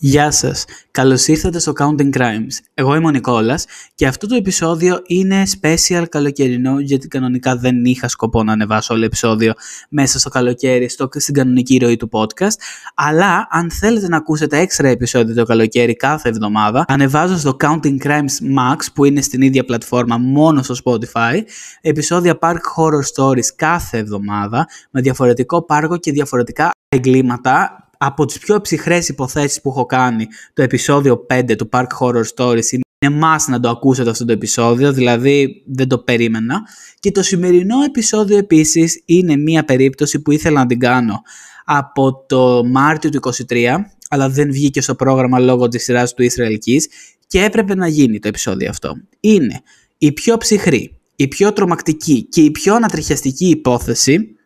Γεια σας, καλώς ήρθατε στο Counting Crimes. Εγώ είμαι ο Νικόλας και αυτό το επεισόδιο είναι special καλοκαιρινό γιατί κανονικά δεν είχα σκοπό να ανεβάσω όλο επεισόδιο μέσα στο καλοκαίρι στο, στην κανονική ροή του podcast αλλά αν θέλετε να ακούσετε έξτρα επεισόδιο το καλοκαίρι κάθε εβδομάδα ανεβάζω στο Counting Crimes Max που είναι στην ίδια πλατφόρμα μόνο στο Spotify επεισόδια Park Horror Stories κάθε εβδομάδα με διαφορετικό πάργο και διαφορετικά εγκλήματα από τις πιο ψυχρές υποθέσεις που έχω κάνει το επεισόδιο 5 του Park Horror Stories είναι must να το ακούσετε αυτό το επεισόδιο, δηλαδή δεν το περίμενα. Και το σημερινό επεισόδιο επίσης είναι μία περίπτωση που ήθελα να την κάνω από το Μάρτιο του 23, αλλά δεν βγήκε στο πρόγραμμα λόγω της σειράς του Ισραηλικής και έπρεπε να γίνει το επεισόδιο αυτό. Είναι η πιο ψυχρή, η πιο τρομακτική και η πιο ανατριχιαστική υπόθεση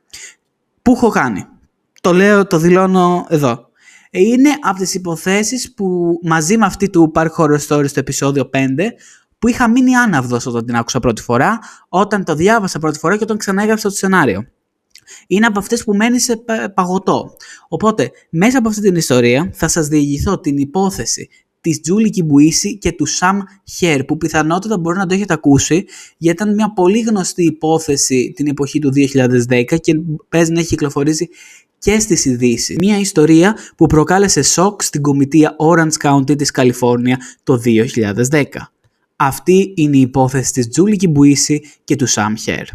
που έχω κάνει. Το λέω, το δηλώνω εδώ. Είναι από τις υποθέσεις που μαζί με αυτή του Park Horror Story στο επεισόδιο 5 που είχα μείνει άναυδος όταν την άκουσα πρώτη φορά, όταν το διάβασα πρώτη φορά και όταν ξαναέγραψα το σενάριο. Είναι από αυτές που μένει σε παγωτό. Οπότε, μέσα από αυτή την ιστορία θα σας διηγηθώ την υπόθεση της Τζούλη Κιμπουίση και του Σαμ Χέρ που πιθανότατα μπορεί να το έχετε ακούσει γιατί ήταν μια πολύ γνωστή υπόθεση την εποχή του 2010 και παίζει να έχει κυκλοφορήσει και στις ειδήσεις. Μια ιστορία που προκάλεσε σοκ στην κομιτεία Orange County της Καλιφόρνια το 2010. Αυτή είναι η υπόθεση της Τζούλη Κιμπουίση και του Σαμ Χέρ.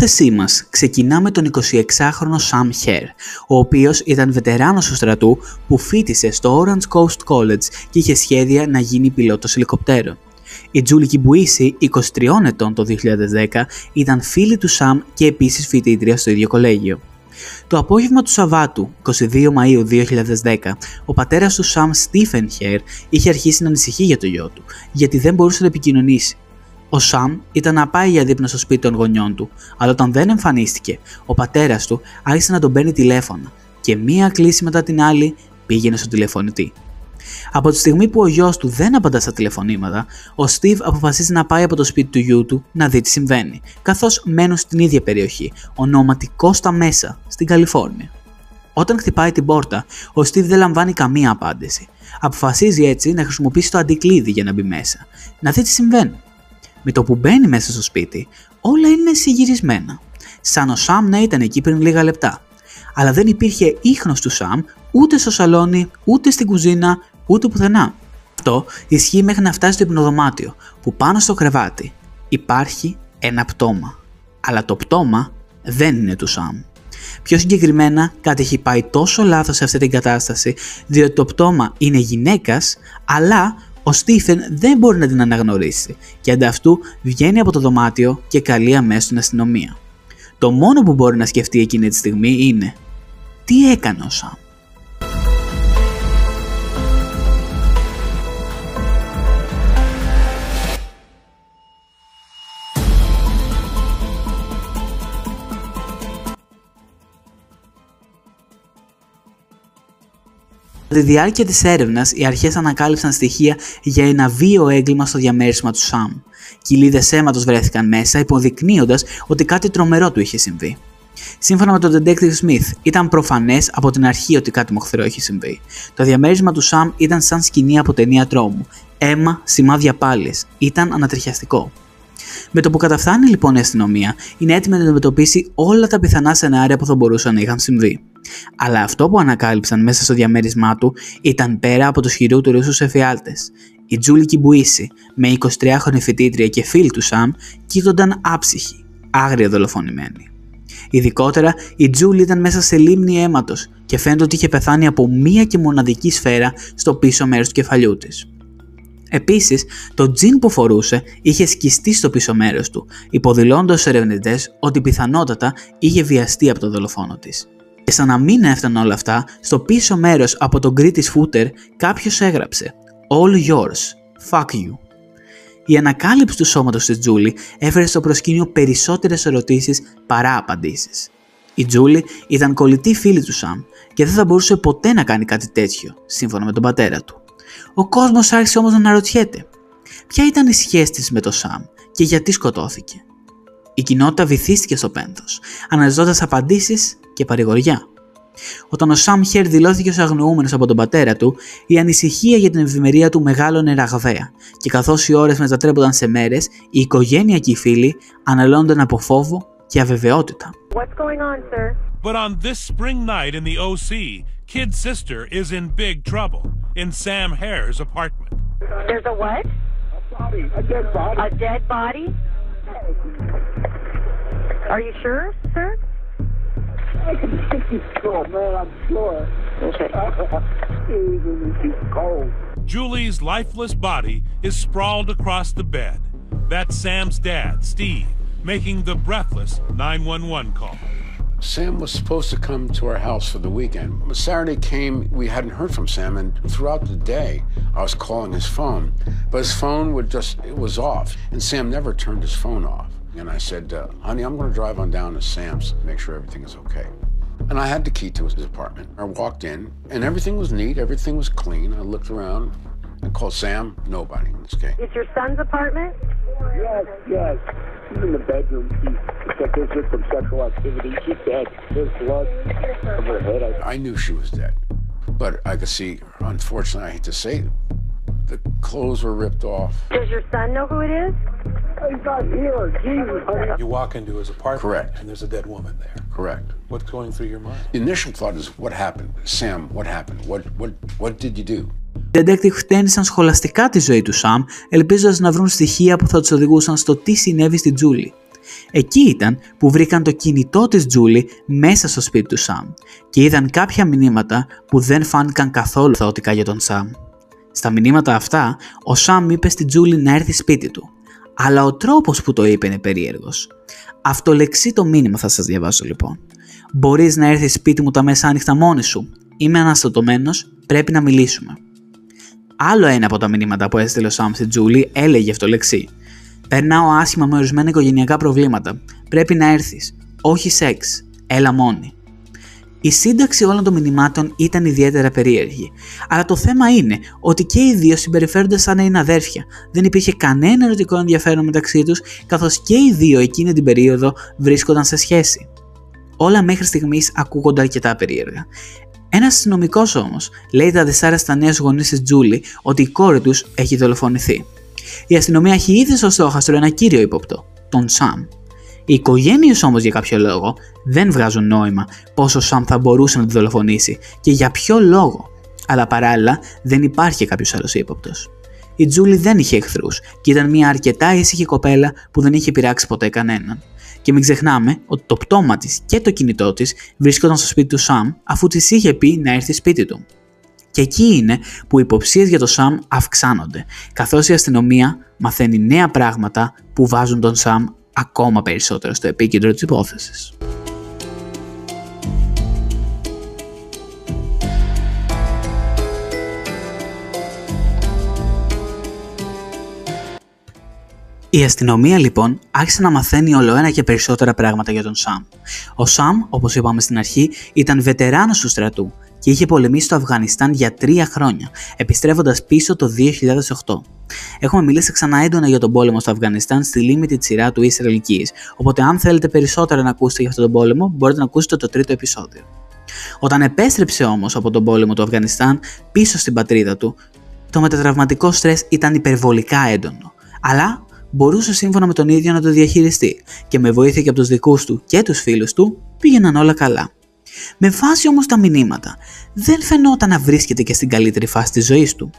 Υπόθεσή μας ξεκινά με τον 26χρονο Sam Herr, ο οποίος ήταν βετεράνος του στρατού που φοίτησε στο Orange Coast College και είχε σχέδια να γίνει πιλότος ελικοπτέρων. Η Τζούλη Κιμπουίση, 23 ετών το 2010, ήταν φίλη του Σαμ και επίσης φοιτήτρια στο ίδιο κολέγιο. Το απόγευμα του Σαββάτου, 22 Μαΐου 2010, ο πατέρας του Σαμ Στίφεν Χέρ είχε αρχίσει να ανησυχεί για το γιο του, γιατί δεν μπορούσε να επικοινωνήσει. Ο Σαμ ήταν να πάει για δείπνο στο σπίτι των γονιών του, αλλά όταν δεν εμφανίστηκε, ο πατέρας του άρχισε να τον παίρνει τηλέφωνα και μία κλίση μετά την άλλη πήγαινε στο τηλεφωνητή. Από τη στιγμή που ο γιος του δεν απαντά στα τηλεφωνήματα, ο Στίβ αποφασίζει να πάει από το σπίτι του γιού του να δει τι συμβαίνει, καθώς μένουν στην ίδια περιοχή, ονόματι Κώστα Μέσα, στην Καλιφόρνια. Όταν χτυπάει την πόρτα, ο Στίβ δεν λαμβάνει καμία απάντηση. Αποφασίζει έτσι να χρησιμοποιήσει το αντικλείδι για να μπει μέσα, να δει τι συμβαίνει. Με το που μπαίνει μέσα στο σπίτι, όλα είναι συγυρισμένα. Σαν ο Σαμ να ήταν εκεί πριν λίγα λεπτά. Αλλά δεν υπήρχε ίχνος του Σαμ ούτε στο σαλόνι, ούτε στην κουζίνα, ούτε πουθενά. Αυτό ισχύει μέχρι να φτάσει στο υπνοδωμάτιο, που πάνω στο κρεβάτι υπάρχει ένα πτώμα. Αλλά το πτώμα δεν είναι του Σαμ. Πιο συγκεκριμένα, κάτι έχει πάει τόσο λάθος σε αυτή την κατάσταση, διότι το πτώμα είναι γυναίκας, αλλά ο Στίφεν δεν μπορεί να την αναγνωρίσει και αντ' αυτού βγαίνει από το δωμάτιο και καλεί αμέσως την αστυνομία. Το μόνο που μπορεί να σκεφτεί εκείνη τη στιγμή είναι τι έκανε ο Σαμ; Κατά τη διάρκεια της έρευνας, οι αρχές ανακάλυψαν στοιχεία για ένα βίο έγκλημα στο διαμέρισμα του Σαμ. Κοιλίδες αίματος βρέθηκαν μέσα, υποδεικνύοντας ότι κάτι τρομερό του είχε συμβεί. Σύμφωνα με τον Detective Smith, ήταν προφανές από την αρχή ότι κάτι μοχθηρό είχε συμβεί. Το διαμέρισμα του Σαμ ήταν σαν σκηνή από ταινία τρόμου. Αίμα, σημάδια πάλι. Ήταν ανατριχιαστικό. Με το που καταφθάνει λοιπόν η αστυνομία, είναι έτοιμη να αντιμετωπίσει όλα τα πιθανά σενάρια που θα μπορούσαν να είχαν συμβεί. Αλλά αυτό που ανακάλυψαν μέσα στο διαμέρισμά του ήταν πέρα από του χειρότερου του εφιάλτε. Η Τζούλη Κιμπουίση, με 23χρονη φοιτήτρια και φίλη του Σαμ, κοίτονταν άψυχη, άγρια δολοφονημένη. Ειδικότερα, η Τζούλ ήταν μέσα σε λίμνη αίματος και φαίνεται ότι είχε πεθάνει από μία και μοναδική σφαίρα στο πίσω μέρος του κεφαλιού της. Επίσης, το τζιν που φορούσε είχε σκιστεί στο πίσω μέρος του, υποδηλώνοντα στους ερευνητές ότι πιθανότατα είχε βιαστεί από τον δολοφόνο της. Και σαν να μην έφταναν όλα αυτά, στο πίσω μέρος από τον γκρι τη φούτερ κάποιος έγραψε All yours, fuck you. Η ανακάλυψη του σώματος της Τζούλη έφερε στο προσκήνιο περισσότερες ερωτήσεις παρά απαντήσεις. Η Τζούλη ήταν κολλητή φίλη του Σαμ και δεν θα μπορούσε ποτέ να κάνει κάτι τέτοιο, σύμφωνα με τον πατέρα του. Ο κόσμος άρχισε όμως να αναρωτιέται. Ποια ήταν η σχέση της με τον Σαμ και γιατί σκοτώθηκε; Η κοινότητα βυθίστηκε στο πένθος, αναζητώντας απαντήσεις και παρηγοριά. Όταν ο Σαμ Χέρ δηλώθηκε ως αγνοούμενος από τον πατέρα του, η ανησυχία για την ευημερία του μεγάλωνε ραγδαία και καθώς οι ώρες μετατρέπονταν σε μέρες, η οικογένεια και οι φίλοι αναλώνονταν από φόβο και αβεβαιότητα. What's going on, sir? But on this spring night in the OC, Kid's sister is in big trouble in Sam Hare's apartment. There's a what? A body, a dead body. A dead body? Are you sure, sir? I can stick you sure, man, I'm sure. Jesus, she's cold. Julie's lifeless body is sprawled across the bed. That's Sam's dad, Steve, making the breathless 911 call. Sam was supposed to come to our house for the weekend. Saturday came, we hadn't heard from Sam, and throughout the day, I was calling his phone, but his phone would just, it was off, and Sam never turned his phone off. And I said, uh, honey, I'm to drive on down to Sam's make sure everything is okay. And I had the key to his apartment. I walked in, and everything was neat, everything was clean. I looked around, I called Sam, nobody. Okay. It's your son's apartment? Yes, yes. He's in the bedroom. She said there's just some sexual activity. She's dead. There's blood from her head. I, I knew she was dead, but I could see, unfortunately, I hate to say, it, the clothes were ripped off. Does your son know who it is? he's not here. Jesus, honey. You walk into his apartment Correct. and there's a dead woman there. Correct. What's going through your mind? The initial thought is, what happened? Sam, what happened? What, what, what did you do? Οι detective χτένισαν σχολαστικά τη ζωή του Σαμ, ελπίζοντας να βρουν στοιχεία που θα τους οδηγούσαν στο τι συνέβη στη Τζούλη. Εκεί ήταν που βρήκαν το κινητό της Τζούλη μέσα στο σπίτι του Σαμ και είδαν κάποια μηνύματα που δεν φάνηκαν καθόλου θαωτικά για τον Σαμ. Στα μηνύματα αυτά, ο Σαμ είπε στη Τζούλη να έρθει σπίτι του, αλλά ο τρόπος που το είπε είναι περίεργος. Αυτολεξεί το μήνυμα θα σας διαβάσω λοιπόν. Μπορείς να έρθεις σπίτι μου τα μέσα άνοιχτα μόνη σου. Είμαι αναστατωμένος, πρέπει να μιλήσουμε. Άλλο ένα από τα μηνύματα που έστειλε ο Σαμ στη Τζούλη έλεγε αυτό λεξί. Περνάω άσχημα με ορισμένα οικογενειακά προβλήματα. Πρέπει να έρθεις. Όχι σεξ. Έλα μόνη. Η σύνταξη όλων των μηνυμάτων ήταν ιδιαίτερα περίεργη. Αλλά το θέμα είναι ότι και οι δύο συμπεριφέρονται σαν να είναι αδέρφια. Δεν υπήρχε κανένα ερωτικό ενδιαφέρον μεταξύ τους, καθώς και οι δύο εκείνη την περίοδο βρίσκονταν σε σχέση. Όλα μέχρι στιγμής ακούγονται αρκετά περίεργα. Ένα αστυνομικός όμως λέει τα δυσάρεστα νέα γονείς της Τζούλη ότι η κόρη τους έχει δολοφονηθεί. Η αστυνομία έχει ήδη στο στόχαστρο ένα κύριο ύποπτο, τον Σαμ. Οι οικογένειες όμως για κάποιο λόγο δεν βγάζουν νόημα πόσο ο Σαμ θα μπορούσε να τη δολοφονήσει και για ποιο λόγο, αλλά παράλληλα δεν υπάρχει κάποιος άλλος ύποπτος. Η Τζούλη δεν είχε εχθρούς και ήταν μια αρκετά ήσυχη κοπέλα που δεν είχε πειράξει ποτέ κανέναν. Και μην ξεχνάμε ότι το πτώμα της και το κινητό της βρίσκονταν στο σπίτι του Σαμ αφού της είχε πει να έρθει σπίτι του. Και εκεί είναι που οι υποψίες για το Σαμ αυξάνονται, καθώς η αστυνομία μαθαίνει νέα πράγματα που βάζουν τον Σαμ ακόμα περισσότερο στο επίκεντρο της υπόθεσης. Η αστυνομία λοιπόν άρχισε να μαθαίνει όλο ένα και περισσότερα πράγματα για τον Σαμ. Ο Σαμ, όπως είπαμε στην αρχή, ήταν βετεράνος του στρατού και είχε πολεμήσει στο Αφγανιστάν για τρία χρόνια, επιστρέφοντας πίσω το 2008. Έχουμε μιλήσει ξανά έντονα για τον πόλεμο στο Αφγανιστάν στη limited σειρά του Ισραηλική, οπότε αν θέλετε περισσότερα να ακούσετε για αυτόν τον πόλεμο, μπορείτε να ακούσετε το τρίτο επεισόδιο. Όταν επέστρεψε όμως από τον πόλεμο του Αφγανιστάν πίσω στην πατρίδα του, το μετατραυματικό στρες ήταν υπερβολικά έντονο. Αλλά μπορούσε σύμφωνα με τον ίδιο να το διαχειριστεί και με βοήθεια και από τους δικούς του και τους φίλους του πήγαιναν όλα καλά. Με βάση όμως τα μηνύματα, δεν φαινόταν να βρίσκεται και στην καλύτερη φάση της ζωής του.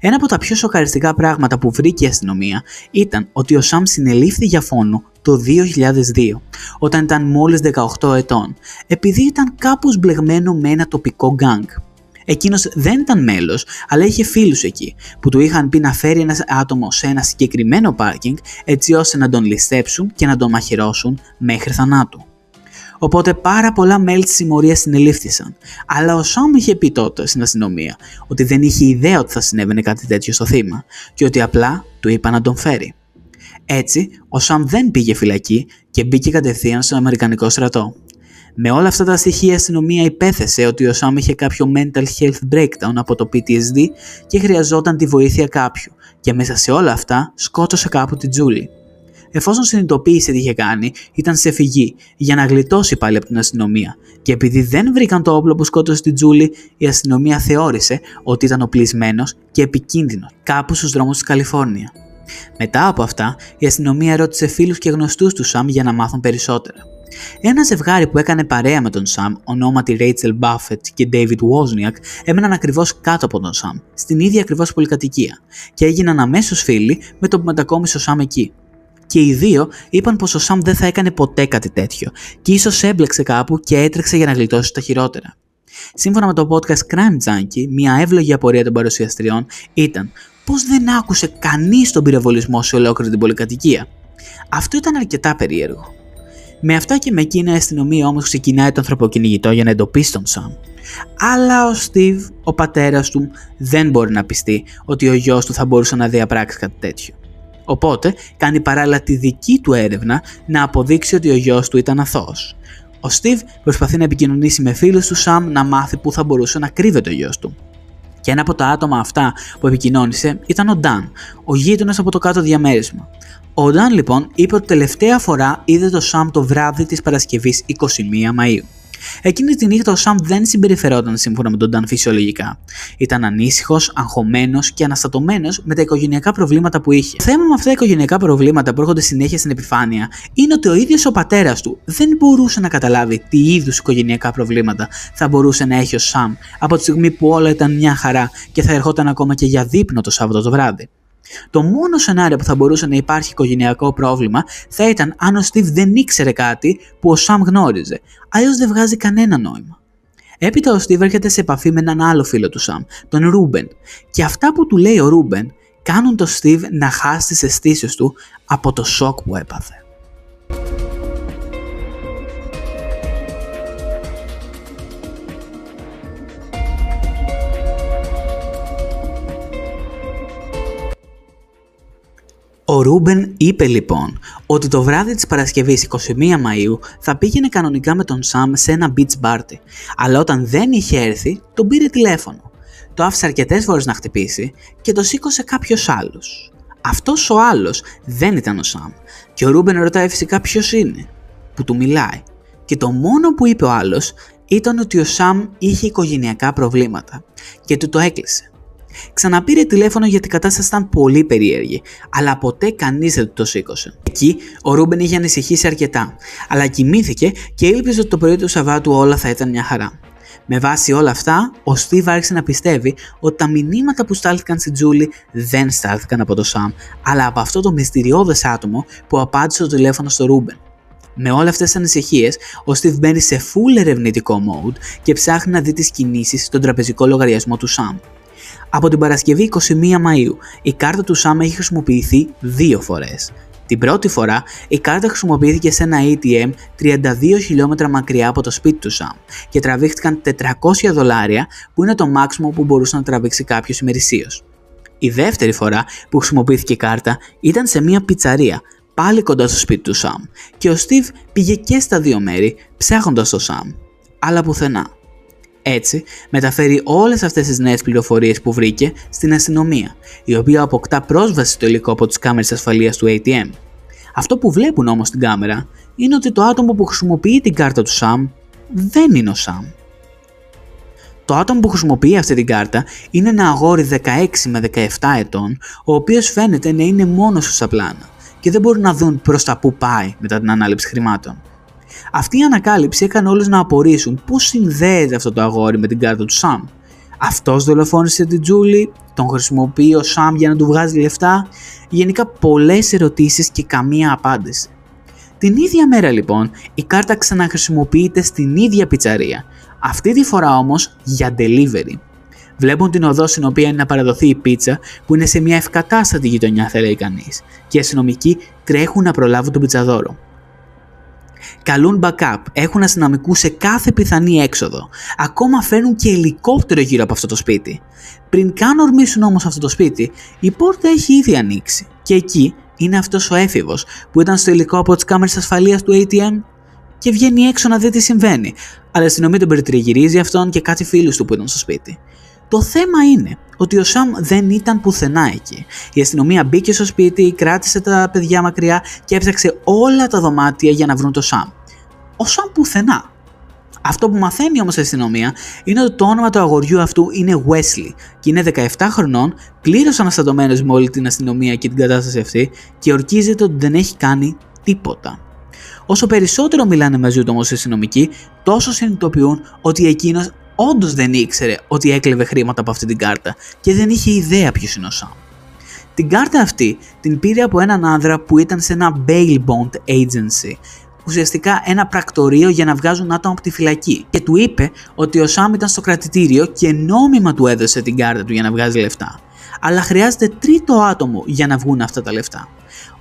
Ένα από τα πιο σοκαριστικά πράγματα που βρήκε η αστυνομία ήταν ότι ο Σαμ συνελήφθη για φόνο το 2002, όταν ήταν μόλις 18 ετών, επειδή ήταν κάπως μπλεγμένος με ένα τοπικό γκάγκ. Εκείνος δεν ήταν μέλος, αλλά είχε φίλους εκεί, που του είχαν πει να φέρει ένα άτομο σε ένα συγκεκριμένο πάρκινγκ έτσι ώστε να τον ληστέψουν και να τον μαχαιρώσουν μέχρι θανάτου. Οπότε πάρα πολλά μέλη της συμμορίας συνελήφθησαν. Αλλά ο Σάμ είχε πει τότε στην αστυνομία ότι δεν είχε ιδέα ότι θα συνέβαινε κάτι τέτοιο στο θύμα και ότι απλά του είπα να τον φέρει. Έτσι, ο Σαμ δεν πήγε φυλακή και μπήκε κατευθείαν στον Αμερικανικό στρατό. Με όλα αυτά τα στοιχεία η αστυνομία υπέθεσε ότι ο Σάμ είχε κάποιο mental health breakdown από το PTSD και χρειαζόταν τη βοήθεια κάποιου και μέσα σε όλα αυτά σκότωσε κάπου τη Τζούλη. Εφόσον συνειδητοποίησε τι είχε κάνει, ήταν σε φυγή για να γλιτώσει πάλι από την αστυνομία. Και επειδή δεν βρήκαν το όπλο που σκότωσε την Τζούλη, η αστυνομία θεώρησε ότι ήταν οπλισμένος και επικίνδυνος κάπου στους δρόμους της Καλιφόρνια. Μετά από αυτά, η αστυνομία ρώτησε φίλους και γνωστούς του Σαμ για να μάθουν περισσότερα. Ένα ζευγάρι που έκανε παρέα με τον Σαμ, ονόματι Rachel Buffett και David Wozniak, έμεναν ακριβώς κάτω από τον Σαμ, στην ίδια ακριβώς πολυκατοικία, και έγιναν αμέσως φίλοι με τον που μετακόμισε ο Σαμ εκεί. Και οι δύο είπαν πως ο Σαμ δεν θα έκανε ποτέ κάτι τέτοιο, και ίσως έμπλεξε κάπου και έτρεξε για να γλιτώσει τα χειρότερα. Σύμφωνα με το podcast Crime Junkie, μια εύλογη απορία των παρουσιαστριών ήταν πώ δεν άκουσε κανείς τον πυροβολισμό σε ολόκληρη την πολυκατοικία. Αυτό ήταν αρκετά περίεργο. Με αυτά και με εκείνα η αστυνομία όμως ξεκινάει το ανθρωποκυνηγητό για να εντοπίσει τον Σαμ. Αλλά ο Στίβ, ο πατέρας του, δεν μπορεί να πιστεί ότι ο γιος του θα μπορούσε να διαπράξει κάτι τέτοιο. Οπότε κάνει παράλληλα τη δική του έρευνα να αποδείξει ότι ο γιος του ήταν αθώος. Ο Στίβ προσπαθεί να επικοινωνήσει με φίλους του Σαμ να μάθει πού θα μπορούσε να κρύβεται ο γιος του. Και ένα από τα άτομα αυτά που επικοινώνησε ήταν ο Νταν, ο γείτονας από το κάτω διαμέρισμα. Ο Νταν λοιπόν είπε ότι τελευταία φορά είδε το Σαμ το βράδυ της Παρασκευής 21 Μαΐου. Εκείνη τη νύχτα ο Σαμ δεν συμπεριφερόταν σύμφωνα με τον Νταν φυσιολογικά. Ήταν ανήσυχος, αγχωμένος και αναστατωμένος με τα οικογενειακά προβλήματα που είχε. Το θέμα με αυτά τα οικογενειακά προβλήματα που έρχονται συνέχεια στην επιφάνεια είναι ότι ο ίδιος ο πατέρας του δεν μπορούσε να καταλάβει τι είδους οικογενειακά προβλήματα θα μπορούσε να έχει ο Σαμ από τη στιγμή που όλα ήταν μια χαρά και θα ερχόταν ακόμα και για δείπνο το Σάββατο το βράδυ. Το μόνο σενάριο που θα μπορούσε να υπάρχει οικογενειακό πρόβλημα θα ήταν αν ο Στίβ δεν ήξερε κάτι που ο Σαμ γνώριζε, αλλιώς δεν βγάζει κανένα νόημα. Έπειτα ο Στίβ έρχεται σε επαφή με έναν άλλο φίλο του Σαμ, τον Ρούμπεν, και αυτά που του λέει ο Ρούμπεν κάνουν τον Στίβ να χάσει τις αισθήσεις του από το σοκ που έπαθε. Ο Ρούμπεν είπε λοιπόν ότι το βράδυ της Παρασκευής 21 Μαΐου θα πήγαινε κανονικά με τον Σαμ σε ένα beach party, αλλά όταν δεν είχε έρθει τον πήρε τηλέφωνο. Το άφησε αρκετές φορές να χτυπήσει και το σήκωσε κάποιος άλλος. Αυτός ο άλλος δεν ήταν ο Σαμ και ο Ρούμπεν ρωτάει φυσικά ποιος είναι, που του μιλάει. Και το μόνο που είπε ο άλλος ήταν ότι ο Σαμ είχε οικογενειακά προβλήματα και του το έκλεισε. Ξαναπήρε τηλέφωνο γιατί η κατάσταση ήταν πολύ περίεργη, αλλά ποτέ κανείς δεν του το σήκωσε. Εκεί ο Ρούμπεν είχε ανησυχήσει αρκετά, αλλά κοιμήθηκε και ήλπιζε ότι το πρωί του Σαββάτου όλα θα ήταν μια χαρά. Με βάση όλα αυτά, ο Στίβ άρχισε να πιστεύει ότι τα μηνύματα που στάλθηκαν στην Τζούλη δεν στάλθηκαν από το Σαμ, αλλά από αυτό το μυστηριώδες άτομο που απάντησε το τηλέφωνο στο Ρούμπεν. Με όλα αυτές τις ανησυχίες, ο Στίβ μπαίνει σε full ερευνητικό mode και ψάχνει να δει τις κινήσεις στον τραπεζικό λογαριασμό του Σαμ. Από την Παρασκευή 21 Μαΐου, η κάρτα του Σάμ έχει χρησιμοποιηθεί δύο φορές. Την πρώτη φορά, η κάρτα χρησιμοποιήθηκε σε ένα ATM 32 χιλιόμετρα μακριά από το σπίτι του Σαμ και τραβήχτηκαν 400 δολάρια που είναι το μάξιμο που μπορούσε να τραβήξει κάποιος ημερησίως. Η δεύτερη φορά που χρησιμοποιήθηκε η κάρτα ήταν σε μια πιτσαρία, πάλι κοντά στο σπίτι του Σαμ, και ο Στίβ πήγε και στα δύο μέρη ψάχνοντας το Σαμ, αλλά πουθενά. Έτσι, μεταφέρει όλες αυτές τις νέες πληροφορίες που βρήκε στην αστυνομία, η οποία αποκτά πρόσβαση στο υλικό από τις κάμερες ασφαλείας του ATM. Αυτό που βλέπουν όμως στην κάμερα είναι ότι το άτομο που χρησιμοποιεί την κάρτα του Sam δεν είναι ο Sam. Το άτομο που χρησιμοποιεί αυτή την κάρτα είναι ένα αγόρι 16 με 17 ετών, ο οποίος φαίνεται να είναι μόνος του στα πλάνα και δεν μπορούν να δουν προς τα που πάει μετά την ανάληψη χρημάτων. Αυτή η ανακάλυψη έκανε όλους να απορρίσουν πώς συνδέεται αυτό το αγόρι με την κάρτα του Σαμ. Αυτός δολοφόνησε την Τζούλη, τον χρησιμοποιεί ο Σαμ για να του βγάζει λεφτά. Γενικά πολλές ερωτήσεις και καμία απάντηση. Την ίδια μέρα λοιπόν η κάρτα ξαναχρησιμοποιείται στην ίδια πιτσαρία. Αυτή τη φορά όμως για delivery. Βλέπουν την οδό στην οποία είναι να παραδοθεί η πίτσα που είναι σε μια ευκατάστατη γειτονιά θα λέει κανείς και οι αστυνομικοί τρέχουν να προλάβουν τον πιτσαδόρο. Καλούν backup, έχουν αστυνομικούς σε κάθε πιθανή έξοδο. Ακόμα φέρνουν και ελικόπτερο γύρω από αυτό το σπίτι. Πριν καν ορμήσουν όμως αυτό το σπίτι, η πόρτα έχει ήδη ανοίξει. Και εκεί είναι αυτός ο έφηβος που ήταν στο υλικό από τις κάμερες ασφαλείας του ATM και βγαίνει έξω να δει τι συμβαίνει. Αλλά η αστυνομία τον περιτριγυρίζει αυτόν και κάτι φίλους του που ήταν στο σπίτι. Το θέμα είναι ότι ο Σαμ δεν ήταν πουθενά εκεί. Η αστυνομία μπήκε στο σπίτι, κράτησε τα παιδιά μακριά και έψαξε όλα τα δωμάτια για να βρουν το Σαμ. Ο Σαμ πουθενά. Αυτό που μαθαίνει όμως η αστυνομία είναι ότι το όνομα του αγοριού αυτού είναι Wesley και είναι 17 χρονών, πλήρως αναστατωμένος με όλη την αστυνομία και την κατάσταση αυτή και ορκίζεται ότι δεν έχει κάνει τίποτα. Όσο περισσότερο μιλάνε μαζί του όμως οι αστυνομικοί, τόσο συνειδητοποιούν ότι εκείνος όντως δεν ήξερε ότι έκλεβε χρήματα από αυτή την κάρτα και δεν είχε ιδέα ποιος είναι ο Σαμ. Την κάρτα αυτή την πήρε από έναν άνδρα που ήταν σε ένα bail bond agency, ουσιαστικά ένα πρακτορείο για να βγάζουν άτομα από τη φυλακή και του είπε ότι ο Σαμ ήταν στο κρατητήριο και νόμιμα του έδωσε την κάρτα του για να βγάζει λεφτά. Αλλά χρειάζεται τρίτο άτομο για να βγουν αυτά τα λεφτά.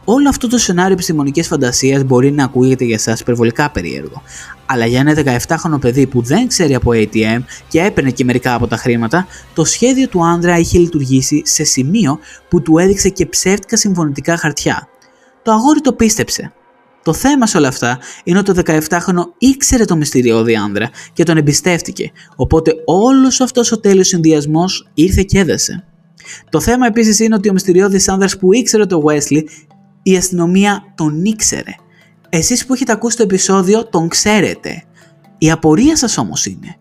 Όλο αυτό το σενάριο επιστημονικής φαντασίας μπορεί να ακούγεται για εσά υπερβολικά περίεργο. Αλλά για ένα 17χρονο παιδί που δεν ξέρει από ATM και έπαιρνε και μερικά από τα χρήματα, το σχέδιο του άνδρα είχε λειτουργήσει σε σημείο που του έδειξε και ψεύτικα συμφωνητικά χαρτιά. Το αγόρι το πίστεψε. Το θέμα σε όλα αυτά είναι ότι το 17χρονο ήξερε το μυστηριώδη άνδρα και τον εμπιστεύτηκε, οπότε όλος αυτός ο τέλειος συνδυασμός ήρθε και έδεσε. Το θέμα επίσης είναι ότι ο μυστηριώδης άνδρας που ήξερε το Wesley η αστυνομία τον ήξερε. Εσείς που έχετε ακούσει το επεισόδιο τον ξέρετε. Η απορία σας όμως είναι,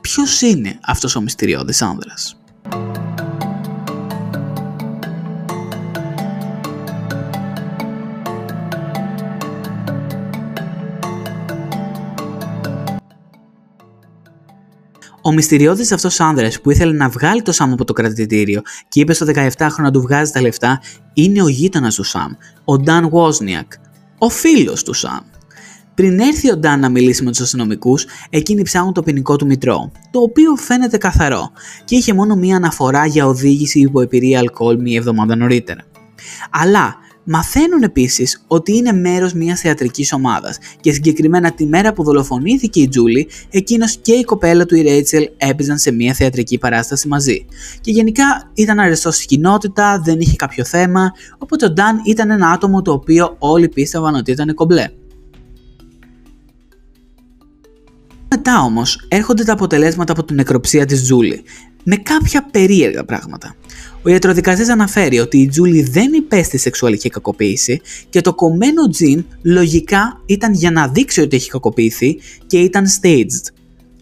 ποιος είναι αυτός ο μυστηριώδης άνδρας; Ο μυστηριώδης αυτός άνδρας που ήθελε να βγάλει το Σαμ από το κρατητήριο και είπε στο 17χρονο να του βγάζει τα λεφτά είναι ο γείτονας του Σαμ, ο Νταν Βόσνιακ, ο φίλος του Σαμ. Πριν έρθει ο Νταν να μιλήσει με τους αστυνομικούς, εκείνοι ψάχνουν το ποινικό του μητρό, το οποίο φαίνεται καθαρό και είχε μόνο μία αναφορά για οδήγηση υπό επηρεία αλκοόλ μία εβδομάδα νωρίτερα. Αλλά Μαθαίνουν επίσης ότι είναι μέρος μιας θεατρικής ομάδας και συγκεκριμένα τη μέρα που δολοφονήθηκε η Τζούλη, εκείνος και η κοπέλα του η Ρέιτσελ έπαιζαν σε μια θεατρική παράσταση μαζί. Και γενικά ήταν αρεστό στην κοινότητα, δεν είχε κάποιο θέμα, οπότε ο Νταν ήταν ένα άτομο το οποίο όλοι πίστευαν ότι ήταν κομπλέ. Μετά όμως έρχονται τα αποτελέσματα από την νεκροψία της Τζούλη, με κάποια περίεργα πράγματα. Ο ιατροδικαστής αναφέρει ότι η Τζούλη δεν υπέστη σεξουαλική κακοποίηση και το κομμένο τζιν λογικά ήταν για να δείξει ότι έχει κακοποιηθεί και ήταν staged.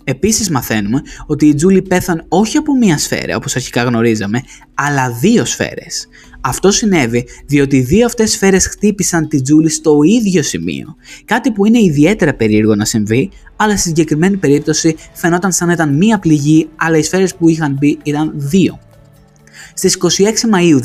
Επίσης μαθαίνουμε ότι η Τζούλη πέθανε όχι από μία σφαίρα όπως αρχικά γνωρίζαμε, αλλά δύο σφαίρες. Αυτό συνέβη διότι οι δύο αυτές σφαίρες χτύπησαν τη Τζούλη στο ίδιο σημείο. Κάτι που είναι ιδιαίτερα περίεργο να συμβεί, αλλά στη συγκεκριμένη περίπτωση φαινόταν σαν να ήταν μία πληγή, αλλά οι σφαίρες που είχαν μπει ήταν δύο. Στις 26 Μαου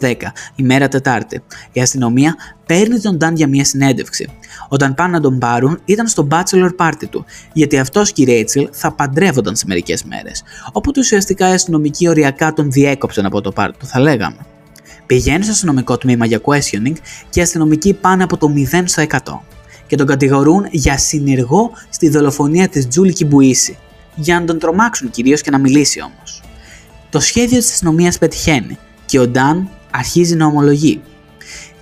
2010, ημέρα Τετάρτη, η αστυνομία παίρνει τον Νταν για μια συνέντευξη. Όταν πάνε να τον πάρουν, ήταν στο bachelor party του, γιατί αυτός και η Ρέιτσελ θα παντρεύονταν σε μερικές μέρες. Οπότε ουσιαστικά οι αστυνομικοί οριακά τον διέκοψαν από το πάρτι του, θα λέγαμε. Πηγαίνει στο αστυνομικό τμήμα για questioning και οι αστυνομικοί πάνε από το 0 στο 100 και τον κατηγορούν για συνεργό στη δολοφονία της Τζούλη Κιμπουίση, για να τον τρομάξουν κυρίως και να μιλήσει όμως. Το σχέδιο της αστυνομίας πετυχαίνει και ο Νταν αρχίζει να ομολογεί.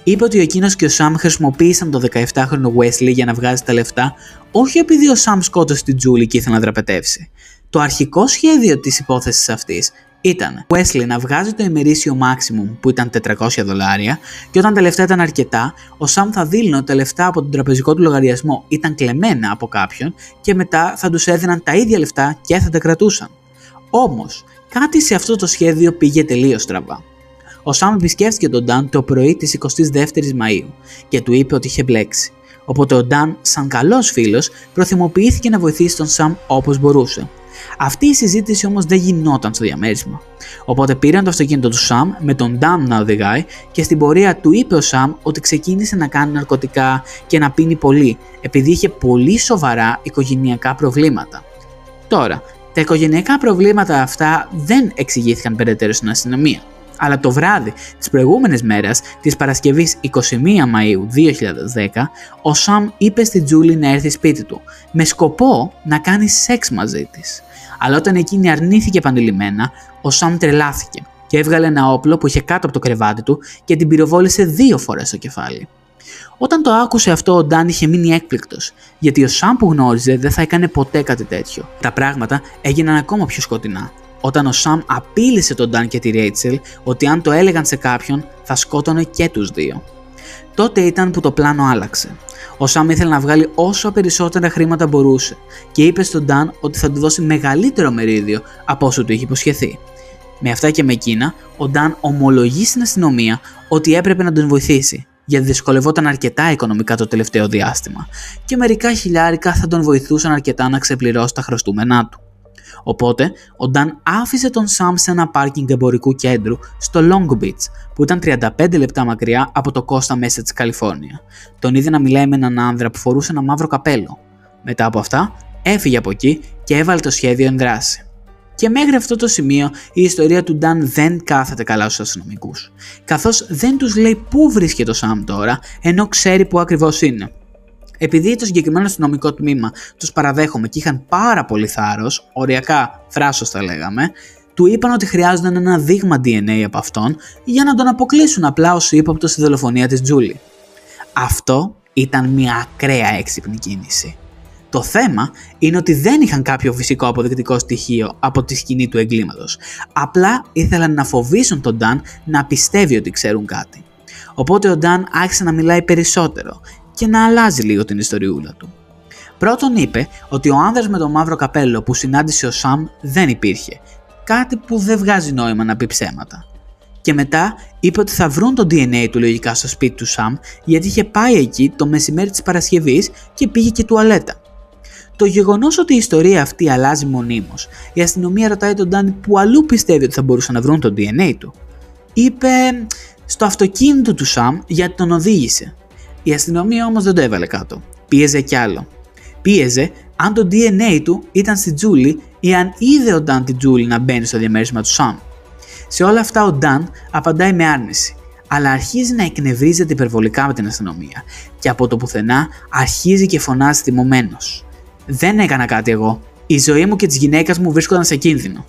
Είπε ότι εκείνος και ο Σαμ χρησιμοποίησαν το 17χρονο Wesley για να βγάζει τα λεφτά, όχι επειδή ο Σαμ σκότωσε την Τζούλη και ήθελε να δραπετεύσει. Το αρχικό σχέδιο της υπόθεσης αυτής ήταν Wesley να βγάζει το ημερήσιο maximum που ήταν 400 δολάρια και όταν τα λεφτά ήταν αρκετά, ο Σαμ θα δήλωνε ότι τα λεφτά από τον τραπεζικό του λογαριασμό ήταν κλεμμένα από κάποιον και μετά θα τους έδιναν τα ίδια λεφτά και θα τα κρατούσαν. Όμως, κάτι σε αυτό το σχέδιο πήγε τελείως στραβά. Ο Σαμ επισκέφθηκε τον Νταν το πρωί της 22η Μαου και του είπε ότι είχε μπλέξει. Οπότε ο Νταν, σαν καλός φίλος, προθυμοποιήθηκε να βοηθήσει τον Σαμ όπως μπορούσε. Αυτή η συζήτηση όμως δεν γινόταν στο διαμέρισμα. Οπότε πήραν το αυτοκίνητο του Σαμ με τον Ντάν να οδηγάει και στην πορεία του είπε ο Σαμ ότι ξεκίνησε να κάνει ναρκωτικά και να πίνει πολύ επειδή είχε πολύ σοβαρά οικογενειακά προβλήματα. Τώρα, τα οικογενειακά προβλήματα αυτά δεν εξηγήθηκαν περαιτέρω στην αστυνομία. Αλλά το βράδυ της προηγούμενης μέρας, της Παρασκευής 21 Μαΐου 2010, ο Σαμ είπε στη Τζούλη να έρθει σπίτι του, με σκοπό να κάνει σεξ μαζί της. Αλλά όταν εκείνη αρνήθηκε επανειλημμένα, ο Σαμ τρελάθηκε και έβγαλε ένα όπλο που είχε κάτω από το κρεβάτι του και την πυροβόλησε δύο φορές στο κεφάλι. Όταν το άκουσε αυτό, ο Νταν είχε μείνει έκπληκτος, γιατί ο Σαμ που γνώριζε δεν θα έκανε ποτέ κάτι τέτοιο. Τα πράγματα έγιναν ακόμα πιο σκοτεινά, όταν ο Σαμ απείλησε τον Νταν και τη Ρέιτσελ ότι αν το έλεγαν σε κάποιον θα σκότωνε και τους δύο. Τότε ήταν που το πλάνο άλλαξε. Ο Σαμ ήθελε να βγάλει όσο περισσότερα χρήματα μπορούσε και είπε στον Νταν ότι θα του δώσει μεγαλύτερο μερίδιο από όσο του είχε υποσχεθεί. Με αυτά και με εκείνα, ο Νταν ομολογεί στην αστυνομία ότι έπρεπε να τον βοηθήσει, γιατί δυσκολευόταν αρκετά οικονομικά το τελευταίο διάστημα και μερικά χιλιάρικα θα τον βοηθούσαν αρκετά να ξεπληρώσει τα χρωστούμενά του. Οπότε, ο Νταν άφησε τον Σαμ σε ένα πάρκινγκ εμπορικού κέντρου στο Long Beach, που ήταν 35 λεπτά μακριά από το Κώστα μέσα της Καλιφόρνια. Τον είδε να μιλάει με έναν άνδρα που φορούσε ένα μαύρο καπέλο. Μετά από αυτά, έφυγε από εκεί και έβαλε το σχέδιο εν δράση. Και μέχρι αυτό το σημείο η ιστορία του Νταν δεν κάθεται καλά στους αστυνομικούς, καθώς δεν τους λέει πού βρίσκεται ο Σαμ τώρα, ενώ ξέρει πού ακριβώς είναι. Επειδή το συγκεκριμένο αστυνομικό τμήμα τους παραδέχομαι και είχαν πάρα πολύ θάρρος, οριακά θράσος θα λέγαμε, του είπαν ότι χρειάζονταν ένα δείγμα DNA από αυτόν για να τον αποκλείσουν απλά ως ύποπτο στη δολοφονία της Τζούλη. Αυτό ήταν μια ακραία έξυπνη κίνηση. Το θέμα είναι ότι δεν είχαν κάποιο φυσικό αποδεικτικό στοιχείο από τη σκηνή του εγκλήματος. Απλά ήθελαν να φοβήσουν τον Νταν να πιστεύει ότι ξέρουν κάτι. Οπότε ο Νταν άρχισε να μιλάει περισσότερο και να αλλάζει λίγο την ιστοριούλα του. Πρώτον είπε ότι ο άνδρας με το μαύρο καπέλο που συνάντησε ο Σαμ δεν υπήρχε, κάτι που δεν βγάζει νόημα να πει ψέματα. Και μετά είπε ότι θα βρουν το DNA του λογικά στο σπίτι του Σαμ γιατί είχε πάει εκεί το μεσημέρι της Παρασκευής και πήγε και τουαλέτα. Το γεγονός ότι η ιστορία αυτή αλλάζει μονίμως, η αστυνομία ρωτάει τον Ντάνι που αλλού πιστεύει ότι θα μπορούσαν να βρουν το DNA του. Είπε στο αυτοκίνητο του Σαμ γιατί τον οδήγησε. Η αστυνομία όμως δεν το έβαλε κάτω. Πίεζε κι άλλο. Πίεζε αν το DNA του ήταν στη Τζούλη ή αν είδε ο Νταν την Τζούλη να μπαίνει στο διαμέρισμα του Σαμ. Σε όλα αυτά ο Νταν απαντάει με άρνηση, αλλά αρχίζει να εκνευρίζεται υπερβολικά με την αστυνομία και από το πουθενά αρχίζει και φωνάζει θυμωμένος. Δεν έκανα κάτι εγώ. Η ζωή μου και τη γυναίκα μου βρίσκονταν σε κίνδυνο.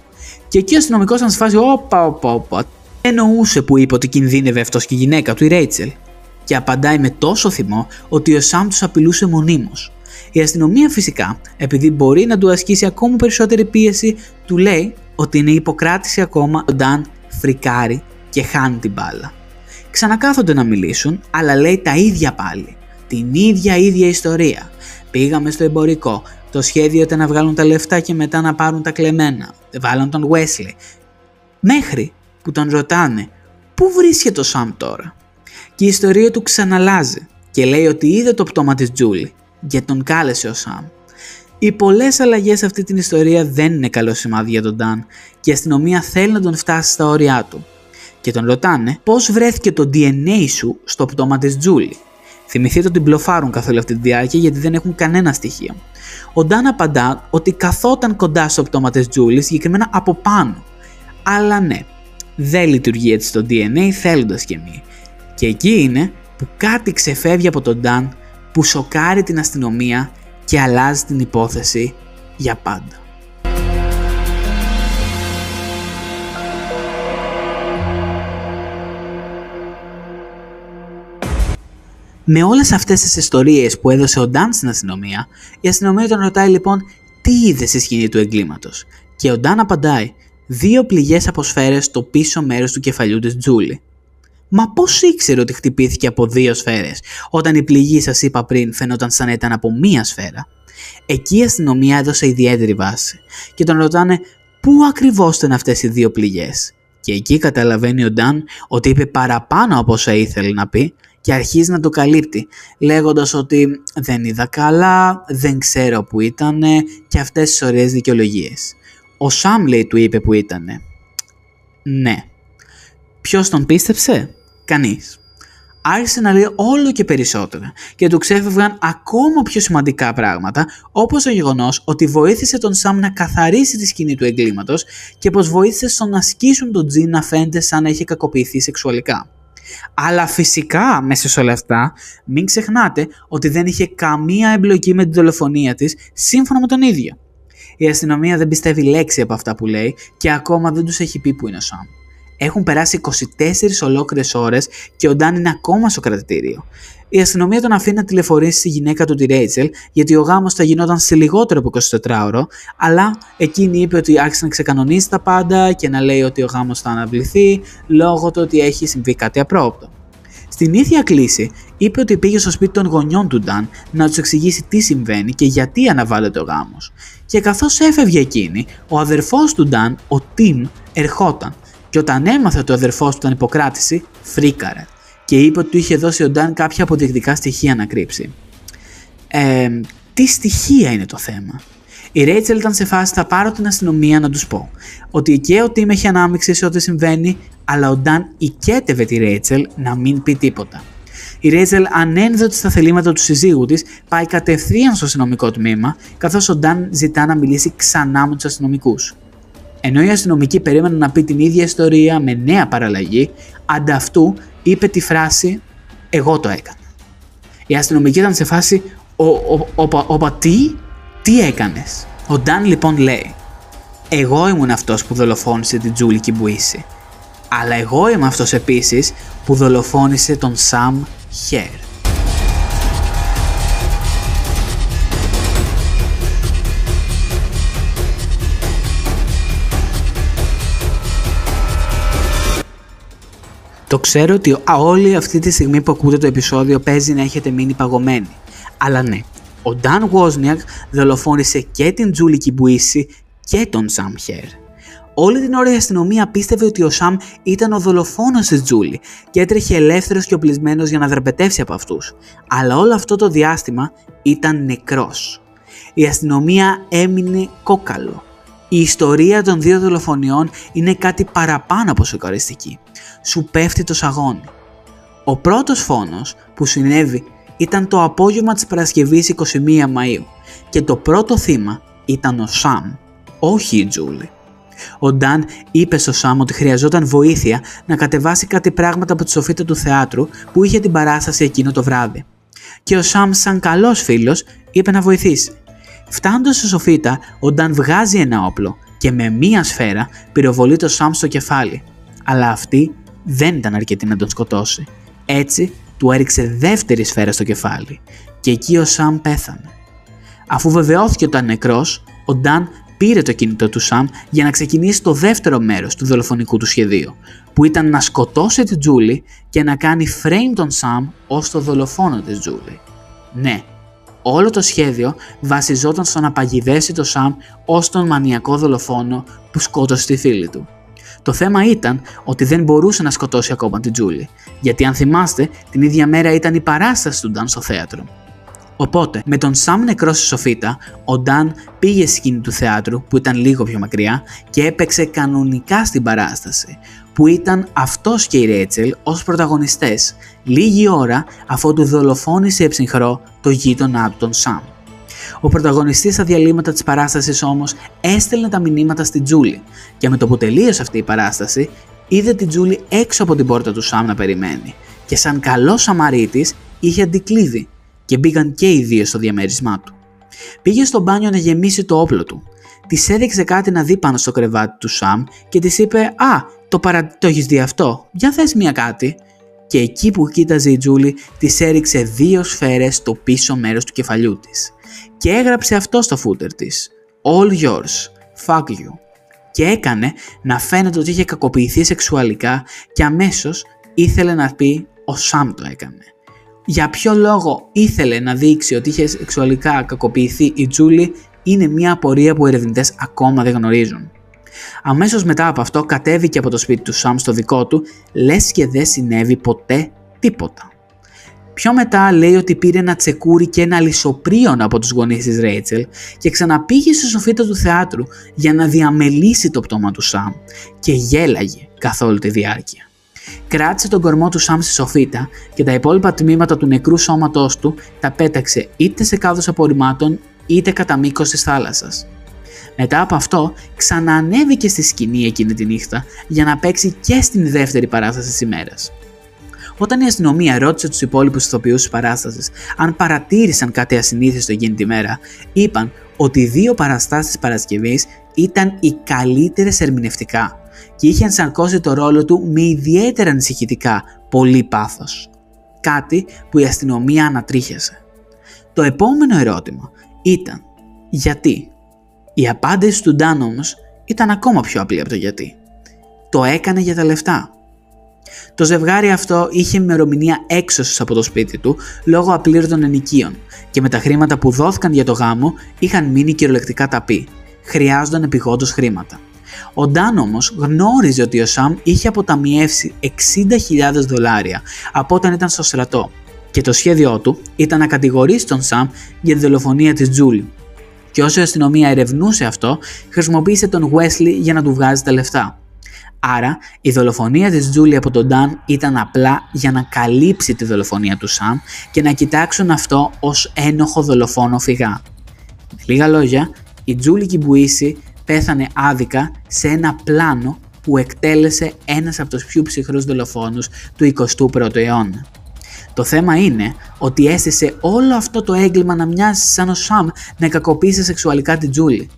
Και εκεί ο αστυνομικός ήταν σε φάση, όπα, όπα, όπα. εννοούσε που είπε ότι κινδύνευε αυτός και η γυναίκα του, η Ρέιτσελ και απαντάει με τόσο θυμό ότι ο Σαμ τους απειλούσε μονίμως. Η αστυνομία φυσικά, επειδή μπορεί να του ασκήσει ακόμα περισσότερη πίεση, του λέει ότι είναι υποκράτηση ακόμα ο Νταν φρικάρει και χάνει την μπάλα. Ξανακάθονται να μιλήσουν, αλλά λέει τα ίδια πάλι. Την ίδια ίδια ιστορία. Πήγαμε στο εμπορικό. Το σχέδιο ήταν να βγάλουν τα λεφτά και μετά να πάρουν τα κλεμμένα. Βάλαν τον Wesley. Μέχρι που τον ρωτάνε πού βρίσκεται ο Σαμ τώρα; Και η ιστορία του ξαναλάζει και λέει ότι είδε το πτώμα της Τζούλη και τον κάλεσε ο Σαμ. Οι πολλές αλλαγές σε αυτή την ιστορία δεν είναι καλό σημάδι για τον Νταν και η αστυνομία θέλει να τον φτάσει στα όρια του. Και τον ρωτάνε πώς βρέθηκε το DNA σου στο πτώμα της Τζούλη; Θυμηθείτε ότι μπλοφάρουν καθ' όλη αυτή τη διάρκεια γιατί δεν έχουν κανένα στοιχείο. Ο Νταν απαντά ότι καθόταν κοντά στο πτώμα τη Τζούλης, συγκεκριμένα από πάνω. Αλλά ναι, δεν λειτουργεί έτσι το DNA θέλοντας και μη. Και εκεί είναι που κάτι ξεφεύγει από τον Νταν που σοκάρει την αστυνομία και αλλάζει την υπόθεση για πάντα. Με όλες αυτές τις ιστορίες που έδωσε ο Νταν στην αστυνομία, η αστυνομία τον ρωτάει λοιπόν τι είδες στη σκηνή του εγκλήματος; Και ο Νταν απαντάει δύο πληγές από σφαίρες στο πίσω μέρος του κεφαλιού της Τζούλη. Μα πώς ήξερε ότι χτυπήθηκε από δύο σφαίρες, όταν η πληγή σας είπα πριν φαινόταν σαν να ήταν από μία σφαίρα. Εκεί η αστυνομία έδωσε ιδιαίτερη βάση και τον ρωτάνε πού ακριβώς ήταν αυτές οι δύο πληγές; Και εκεί καταλαβαίνει ο Νταν ότι είπε παραπάνω από όσα ήθελε να πει και αρχίζει να το καλύπτει, λέγοντας ότι δεν είδα καλά, δεν ξέρω που ήταν και αυτές τις ωραίες δικαιολογίες. Ο Σαμ λέει του είπε που ήτανε. Ναι. Ποιος τον πίστεψε; Κανείς. Άρχισε να λέει όλο και περισσότερα και του ξέφευγαν ακόμα πιο σημαντικά πράγματα όπως το γεγονός ότι βοήθησε τον Σαμ να καθαρίσει τη σκηνή του εγκλήματος και πως βοήθησε στο να ασκήσουν τον Τζιν να φαίνεται σαν να έχει κακοποιηθεί σεξουαλικά. Αλλά φυσικά μέσα σε όλα αυτά μην ξεχνάτε ότι δεν είχε καμία εμπλοκή με την δολοφονία της σύμφωνα με τον ίδιο. Η αστυνομία δεν πιστεύει λέξη από αυτά που λέει και ακόμα δεν τους έχει πει που είναι ο Σαμ. Έχουν περάσει 24 ολόκληρες ώρες και ο Νταν είναι ακόμα στο κρατητήριο. Η αστυνομία τον αφήνει να τηλεφορήσει στη γυναίκα του τη Ρέιτσελ, γιατί ο γάμος θα γινόταν σε λιγότερο από 24ωρο, αλλά εκείνη είπε ότι άρχισε να ξεκανονίζει τα πάντα και να λέει ότι ο γάμος θα αναβληθεί λόγω του ότι έχει συμβεί κάτι απρόπτο. Στην ίδια κλίση, είπε ότι πήγε στο σπίτι των γονιών του Νταν να τους εξηγήσει τι συμβαίνει και γιατί αναβάλλεται ο γάμος. Και καθώς έφευγε εκείνη, ο αδερφός του Νταν, ο Τιμ, ερχόταν και όταν έμαθε ότι ο αδερφός του ήταν υποκράτηση, φρίκαρε και είπε ότι του είχε δώσει ο Νταν κάποια αποδεικτικά στοιχεία να κρύψει. Ε, τι στοιχεία είναι το θέμα; Η Ρέιτσελ ήταν σε φάση θα πάρω την αστυνομία να τους πω ότι και ο Τιμ έχει ανάμειξη σε ό,τι συμβαίνει, αλλά ο Νταν οικέτευε τη Ρέιτσελ να μην πει τίποτα. Η Ρέιτσελ ανένδοτη στα θελήματα του συζύγου της πάει κατευθείαν στο αστυνομικό τμήμα, καθώς ο Νταν ζητά να μιλήσει ξανά με τους αστυνομικούς. Ενώ οι αστυνομικοί περίμεναν να πει την ίδια ιστορία με νέα παραλλαγή, ανταυτού είπε τη φράση «Εγώ το έκανα». Οι αστυνομικοί ήταν σε φάση «Οπα τι, τι έκανες». Ο Νταν λοιπόν λέει «Εγώ ήμουν αυτός που δολοφόνησε την Τζούλη Κιμπουίση, αλλά εγώ είμαι αυτός επίσης που δολοφόνησε τον Σαμ Χέρ». Το ξέρω ότι α, όλη αυτή τη στιγμή που ακούτε το επεισόδιο παίζει να έχετε μείνει παγωμένοι. Αλλά ναι, ο Νταν Βόσνιακ δολοφόνησε και την Τζούλη Κιμπουίση και τον Σαμ Χέρ. Όλη την ώρα η αστυνομία πίστευε ότι ο Σαμ ήταν ο δολοφόνος της Τζούλη και έτρεχε ελεύθερος και οπλισμένος για να δραπετεύσει από αυτούς. Αλλά όλο αυτό το διάστημα ήταν νεκρός. Η αστυνομία έμεινε κόκαλο. Η ιστορία των δύο δολοφονιών είναι κάτι παραπάνω από σοκαριστική σου πέφτει το σαγόνι. Ο πρώτος φόνος που συνέβη ήταν το απόγευμα της Παρασκευής 21 Μαΐου και το πρώτο θύμα ήταν ο Σαμ, όχι η Τζούλη. Ο Νταν είπε στο Σαμ ότι χρειαζόταν βοήθεια να κατεβάσει κάτι πράγματα από τη σοφίτα του θεάτρου που είχε την παράσταση εκείνο το βράδυ. Και ο Σαμ σαν καλός φίλος είπε να βοηθήσει. Φτάνοντας στη σοφίτα, ο Νταν βγάζει ένα όπλο και με μία σφαίρα πυροβολεί το Σαμ στο κεφάλι. Αλλά αυτή δεν ήταν αρκετή να τον σκοτώσει. Έτσι, του έριξε δεύτερη σφαίρα στο κεφάλι και εκεί ο Σαμ πέθανε. Αφού βεβαιώθηκε ότι ήταν νεκρός, ο Νταν πήρε το κινητό του Σαμ για να ξεκινήσει το δεύτερο μέρος του δολοφονικού του σχεδίου, που ήταν να σκοτώσει την Τζούλη και να κάνει frame τον Σαμ ως το δολοφόνο της Τζούλη. Ναι, όλο το σχέδιο βασιζόταν στο να παγιδεύσει το Σαμ ως τον μανιακό δολοφόνο που σκότωσε τη φίλη του. Το θέμα ήταν ότι δεν μπορούσε να σκοτώσει ακόμα την Τζούλη, γιατί αν θυμάστε, την ίδια μέρα ήταν η παράσταση του Νταν στο θέατρο. Οπότε, με τον Σαμ νεκρό στη σοφίτα, ο Νταν πήγε στη σκηνή του θεάτρου, που ήταν λίγο πιο μακριά, και έπαιξε κανονικά στην παράσταση, που ήταν αυτός και η Ρέτσελ ως πρωταγωνιστές, λίγη ώρα αφού του δολοφόνησε εψυχρό το γείτονά του τον Σαμ. Ο πρωταγωνιστής στα διαλύματα της παράστασης όμως έστελνε τα μηνύματα στην Τζούλη και με το που τελείωσε αυτή η παράσταση είδε την Τζούλη έξω από την πόρτα του Σαμ να περιμένει και σαν καλός Σαμαρίτης είχε αντικλείδι και μπήκαν και οι δύο στο διαμέρισμά του. Πήγε στο μπάνιο να γεμίσει το όπλο του. Της έδειξε κάτι να δει πάνω στο κρεβάτι του Σαμ και της είπε «Α, το, παρα... το έχεις δει αυτό, για θες μία κάτι» και εκεί που κοίταζε η Τζούλη της έριξε δύο σφαίρες στο πίσω μέρος του κεφαλιού της και έγραψε αυτό στο footer της «All yours, fuck you» και έκανε να φαίνεται ότι είχε κακοποιηθεί σεξουαλικά και αμέσως ήθελε να πει «Ο Σαμ το έκανε». Για ποιο λόγο ήθελε να δείξει ότι είχε σεξουαλικά κακοποιηθεί η Τζούλη είναι μια απορία που οι ερευνητές ακόμα δεν γνωρίζουν. Αμέσως μετά από αυτό κατέβηκε από το σπίτι του Σαμ στο δικό του, λες και δεν συνέβη ποτέ τίποτα. Πιο μετά λέει ότι πήρε ένα τσεκούρι και ένα λισοπρίον από τους γονείς της Ρέιτσελ και ξαναπήγε στη σοφίτα του θεάτρου για να διαμελήσει το πτώμα του Σαμ και γέλαγε καθ' όλη τη διάρκεια. Κράτησε τον κορμό του Σαμ στη σοφίτα και τα υπόλοιπα τμήματα του νεκρού σώματός του τα πέταξε είτε σε κάδους απορριμμάτων είτε κατά μήκος της θάλασσας. Μετά από αυτό, ξαναανέβηκε στη σκηνή εκείνη τη νύχτα για να παίξει και στην δεύτερη παράσταση της ημέρας. Όταν η αστυνομία ρώτησε τους υπόλοιπους ηθοποιούς της παράστασης αν παρατήρησαν κάτι ασυνήθιστο εκείνη τη μέρα, είπαν ότι οι δύο παραστάσεις της Παρασκευής ήταν οι καλύτερες ερμηνευτικά και είχε ενσαρκώσει το ρόλο του με ιδιαίτερα ανησυχητικά πολύ πάθος. Κάτι που η αστυνομία ανατρίχιασε. Το επόμενο ερώτημα ήταν γιατί. Η απάντηση του Ντάν όμως ήταν ακόμα πιο απλή από το γιατί. Το έκανε για τα λεφτά. Το ζευγάρι αυτό είχε ημερομηνία έξωσης από το σπίτι του λόγω απλήρωτων ενοικίων και με τα χρήματα που δόθηκαν για το γάμο είχαν μείνει κυριολεκτικά ταπεί. Χρειάζονταν επιγόντως χρήματα. Ο Νταν όμως γνώριζε ότι ο Σαμ είχε αποταμιεύσει 60.000 δολάρια από όταν ήταν στο στρατό και το σχέδιό του ήταν να κατηγορήσει τον Σαμ για τη δολοφονία της Τζούλη. Και όσο η αστυνομία ερευνούσε αυτό, χρησιμοποίησε τον Wesley για να του βγάζει τα λεφτά. Άρα, η δολοφονία της Τζούλη από τον Νταν ήταν απλά για να καλύψει τη δολοφονία του Σαμ και να κοιτάξουν αυτό ως ένοχο δολοφόνο φυγά. Με λίγα λόγια, η Τζούλη Κιμπουίση πέθανε άδικα σε ένα πλάνο που εκτέλεσε ένας από τους πιο ψυχρούς δολοφόνους του 21ου αιώνα. Το θέμα είναι ότι έστησε όλο αυτό το έγκλημα να μοιάζει σαν ο Σαμ να κακοποίησε σεξουαλικά την Τζούλη.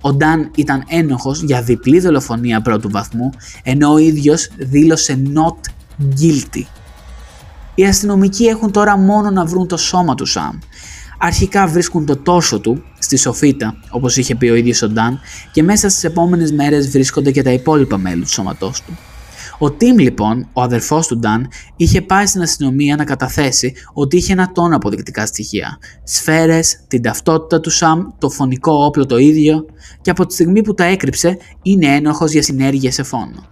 Ο Νταν ήταν ένοχος για διπλή δολοφονία πρώτου βαθμού, ενώ ο ίδιος δήλωσε not guilty. Οι αστυνομικοί έχουν τώρα μόνο να βρουν το σώμα του Σαμ. Αρχικά βρίσκουν το τόρσο του στη σοφίτα, όπως είχε πει ο ίδιος ο Νταν, και μέσα στις επόμενες μέρες βρίσκονται και τα υπόλοιπα μέλη του σώματός του. Ο Τιμ λοιπόν, ο αδερφός του Νταν, είχε πάει στην αστυνομία να καταθέσει ότι είχε ένα τόνο αποδεικτικά στοιχεία. Σφαίρες, την ταυτότητα του Σαμ, το φωνικό όπλο το ίδιο και από τη στιγμή που τα έκρυψε είναι ένοχος για συνέργεια σε φόνο.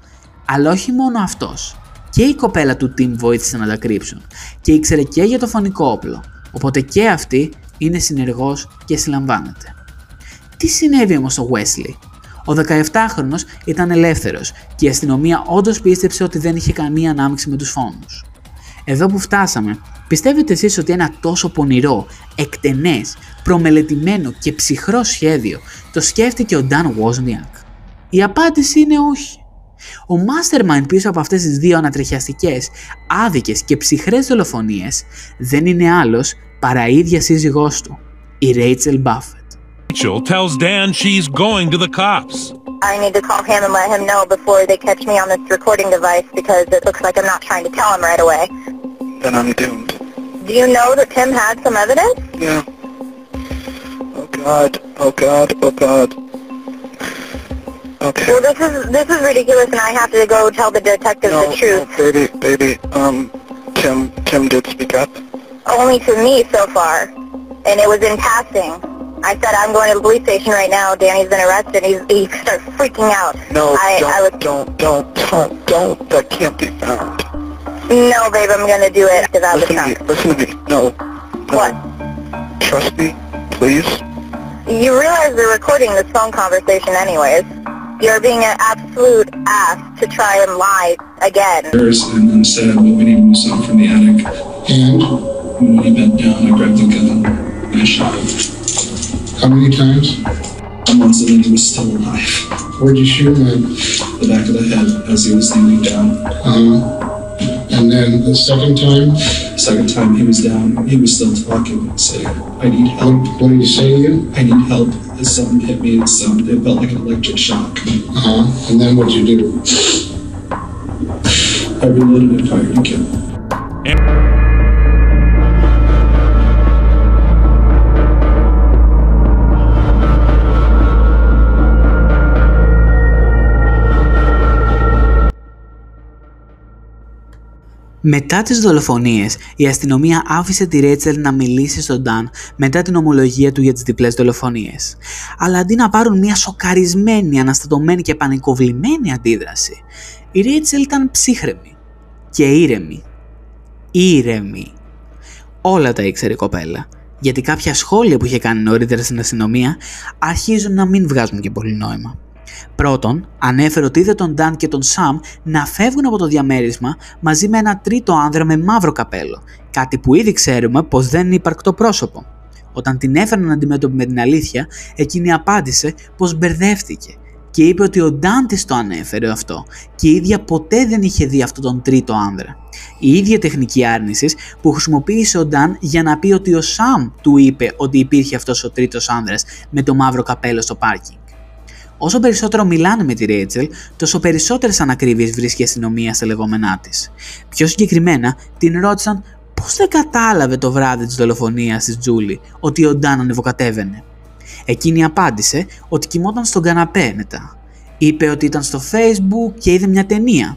Αλλά όχι μόνο αυτός. Και η κοπέλα του Τιμ βοήθησε να τα κρύψουν και ήξερε και για το φωνικό όπλο, οπότε και αυτή είναι συνεργός και συλλαμβάνεται. Τι συνέβη όμως στο Wesley, ο 17χρονο ήταν ελεύθερος και η αστυνομία όντως πίστεψε ότι δεν είχε καμία ανάμειξη με τους φόνους. Εδώ που φτάσαμε, πιστεύετε εσείς ότι ένα τόσο πονηρό, εκτενές, προμελετημένο και ψυχρό σχέδιο το σκέφτηκε ο Νταν Wozniak. Η απάντηση είναι όχι. Ο mastermind πίσω από αυτές τις δύο ανατριχιαστικές, άδικες και ψυχρές δολοφονίες δεν είναι άλλος παρά η ίδια σύζυγός του, η Rachel Buffett. Rachel tells Dan she's going to the cops. I need to call him and let him know before they catch me on this recording device because it looks like I'm not trying to tell him right away. Then I'm doomed. Do you know that Tim had some evidence? Yeah. Oh God. Oh God. Oh God. Okay. Well, this is this is ridiculous, and I have to go tell the detectives no, the truth. no, baby, baby. Um, Tim, Tim did speak up. Only to me so far, and it was in passing. I said I'm going to the police station right now. Danny's been arrested. He's he started freaking out. No, I, don't, I was don't, don't, don't, don't. That can't be found. no, babe. I'm gonna do it because I was Listen to me. drunk. Listen to me. No. no. What? Trust me, please. You realize they're recording this phone conversation anyways. You're being an absolute ass to try and lie again. and then said what we needed was something from the attic. And And when he bent down, I grabbed the gun and I shot him. How many times? And once and then he was still alive. Where'd you shoot him at? The back of the head as he was kneeling down. Uh, and then the second time, Second time he was down, he was still talking, saying, I need help. what did he say to you? I need help. Something hit me. It sounded, it felt like an electric shock. Uh-huh. And then what'd you do? I reloaded and fired again. Μετά τις δολοφονίες, η αστυνομία άφησε τη Ρέτσελ να μιλήσει στον Νταν μετά την ομολογία του για τις διπλές δολοφονίες. Αλλά αντί να πάρουν μια σοκαρισμένη, αναστατωμένη και πανικοβλημένη αντίδραση, η Ρέτσελ ήταν ψύχρεμη και ήρεμη. Ήρεμη. Όλα τα ήξερε η κοπέλα. Γιατί κάποια σχόλια που είχε κάνει νωρίτερα στην αστυνομία αρχίζουν να μην βγάζουν και πολύ νόημα. Πρώτον, ανέφερε ότι είδε τον Νταν και τον Σαμ να φεύγουν από το διαμέρισμα μαζί με ένα τρίτο άνδρα με μαύρο καπέλο, κάτι που ήδη ξέρουμε πως δεν είναι υπαρκτό πρόσωπο. Όταν την έφεραν αντιμέτωπη με την αλήθεια, εκείνη απάντησε πως μπερδεύτηκε και είπε ότι ο Νταν της το ανέφερε αυτό και η ίδια ποτέ δεν είχε δει αυτόν τον τρίτο άνδρα. Η ίδια τεχνική άρνησης που χρησιμοποίησε ο Νταν για να πει ότι ο Σαμ του είπε ότι υπήρχε αυτός ο τρίτος άνδρας με το μαύρο καπέλο στο πάρκινγκ. Όσο περισσότερο μιλάνε με τη Ρέιτσελ, τόσο περισσότερες ανακρίβειες βρίσκει η αστυνομία στα λεγόμενά της. Πιο συγκεκριμένα, την ρώτησαν πώς δεν κατάλαβε το βράδυ της δολοφονίας της Τζούλη ότι ο Νταν ανεβοκατέβαινε. Εκείνη απάντησε ότι κοιμόταν στον καναπέ μετά. Είπε ότι ήταν στο facebook και είδε μια ταινία.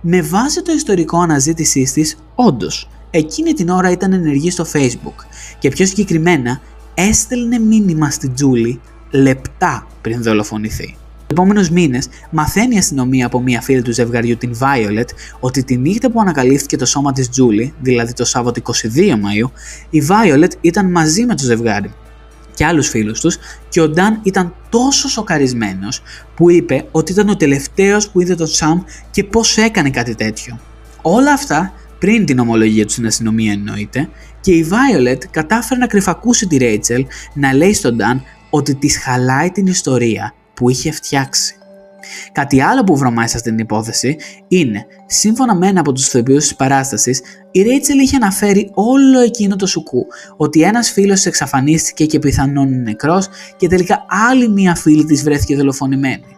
Με βάση το ιστορικό αναζήτησής της, όντως, εκείνη την ώρα ήταν ενεργή στο facebook και πιο συγκεκριμένα έστελνε μήνυμα στη Τζούλη λεπτά πριν δολοφονηθεί. Τους επόμενους μήνες, μαθαίνει η αστυνομία από μία φίλη του ζευγαριού, την Violet, ότι τη νύχτα που ανακαλύφθηκε το σώμα της Τζούλη, δηλαδή το Σάββατο 22 Μαου, η Violet ήταν μαζί με το ζευγάρι και άλλους φίλους τους και ο Νταν ήταν τόσο σοκαρισμένος που είπε ότι ήταν ο τελευταίος που είδε τον Σαμ και πώς έκανε κάτι τέτοιο. Όλα αυτά πριν την ομολογία του στην αστυνομία εννοείται και η Violet κατάφερε να κρυφακούσει τη Rachel να λέει στον Νταν ότι της χαλάει την ιστορία που είχε φτιάξει. Κάτι άλλο που βρωμάει σε αυτή την υπόθεση είναι, σύμφωνα με ένα από τους ηθοποιού της παράστασης, η Ρέιτσελ είχε αναφέρει όλο εκείνο το σουκού, ότι ένας φίλος της εξαφανίστηκε και πιθανόν είναι νεκρός και τελικά άλλη μία φίλη της βρέθηκε δολοφονημένη.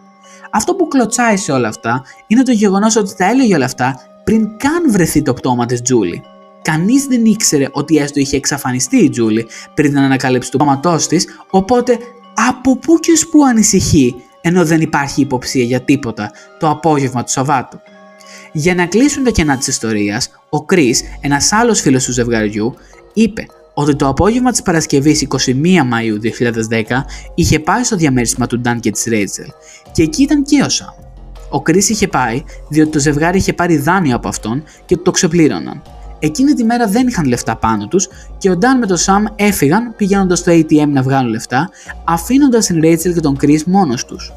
Αυτό που κλωτσάει σε όλα αυτά είναι το γεγονός ότι τα έλεγε όλα αυτά πριν καν βρεθεί το πτώμα της Τζούλη. Κανείς δεν ήξερε ότι έστω είχε εξαφανιστεί η Τζούλη πριν την ανακάλυψη του πτώματό της, οπότε από πού και που ανησυχεί ενώ δεν υπάρχει υποψία για τίποτα το απόγευμα του Σαββάτου. Για να κλείσουν τα κενά της ιστορίας, ο Κρίς, ένας άλλος φίλος του ζευγαριού, είπε ότι το απόγευμα της Παρασκευής 21 Μαΐου 2010 είχε πάει στο διαμέρισμα του Νταν και της Ρέιτσελ και εκεί ήταν και ο Σαμ. Ο Κρίς είχε πάει διότι το ζευγάρι είχε πάρει δάνειο από αυτόν και το ξεπλήρωναν. Εκείνη τη μέρα δεν είχαν λεφτά πάνω τους και ο Νταν με τον Σαμ έφυγαν πηγαίνοντας στο ATM να βγάλουν λεφτά, αφήνοντας την Ρέιτσελ και τον Chris μόνος τους.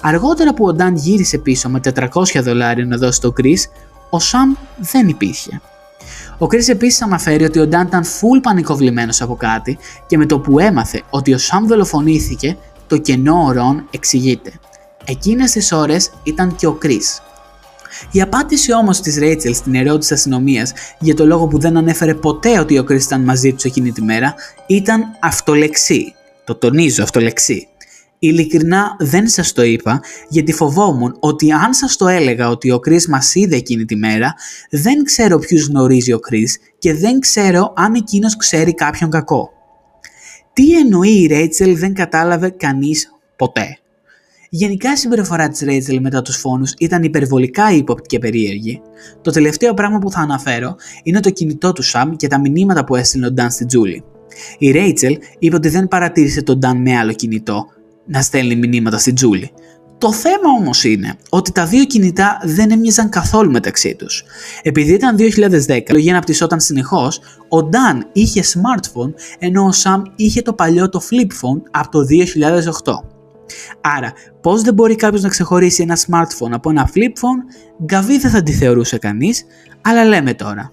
Αργότερα που ο Νταν γύρισε πίσω με 400 δολάρια να δώσει στο Chris, ο Σαμ δεν υπήρχε. Ο Chris επίσης αναφέρει ότι ο Νταν ήταν full πανικοβλημένος από κάτι και με το που έμαθε ότι ο Σαμ δολοφονήθηκε, το κενό ο Ρον εξηγείται. Εκείνες τις ώρες ήταν και ο Chris. Η απάντηση όμως της Ρέιτσελ στην ερώτηση της αστυνομίας για το λόγο που δεν ανέφερε ποτέ ότι ο Κρι ήταν μαζί τους εκείνη τη μέρα ήταν αυτολεξή. Το τονίζω αυτολεξή. Ειλικρινά δεν σας το είπα γιατί φοβόμουν ότι αν σας το έλεγα ότι ο Κρίς μας είδε εκείνη τη μέρα δεν ξέρω ποιους γνωρίζει ο Κρίς και δεν ξέρω αν εκείνος ξέρει κάποιον κακό. Τι εννοεί η Ρέιτσελ δεν κατάλαβε κανείς ποτέ. Γενικά η συμπεριφορά της Ρέιτσελ μετά τους φόνους ήταν υπερβολικά ύποπτη και περίεργη. Το τελευταίο πράγμα που θα αναφέρω είναι το κινητό του Σαμ και τα μηνύματα που έστειλε ο Νταν στην Τζούλη. Η Ρέιτσελ είπε ότι δεν παρατήρησε τον Νταν με άλλο κινητό να στέλνει μηνύματα στην Τζούλη. Το θέμα όμως είναι ότι τα δύο κινητά δεν έμοιαζαν καθόλου μεταξύ τους. Επειδή ήταν 2010 και η λογική αναπτυσσόταν συνεχώς, ο Νταν είχε smartphone ενώ ο Σαμ είχε το παλιό το flip phone από το 2008. Άρα, πώς δεν μπορεί κάποιος να ξεχωρίσει ένα smartphone από ένα flip phone, γκαβί δεν θα τη θεωρούσε κανείς, αλλά λέμε τώρα.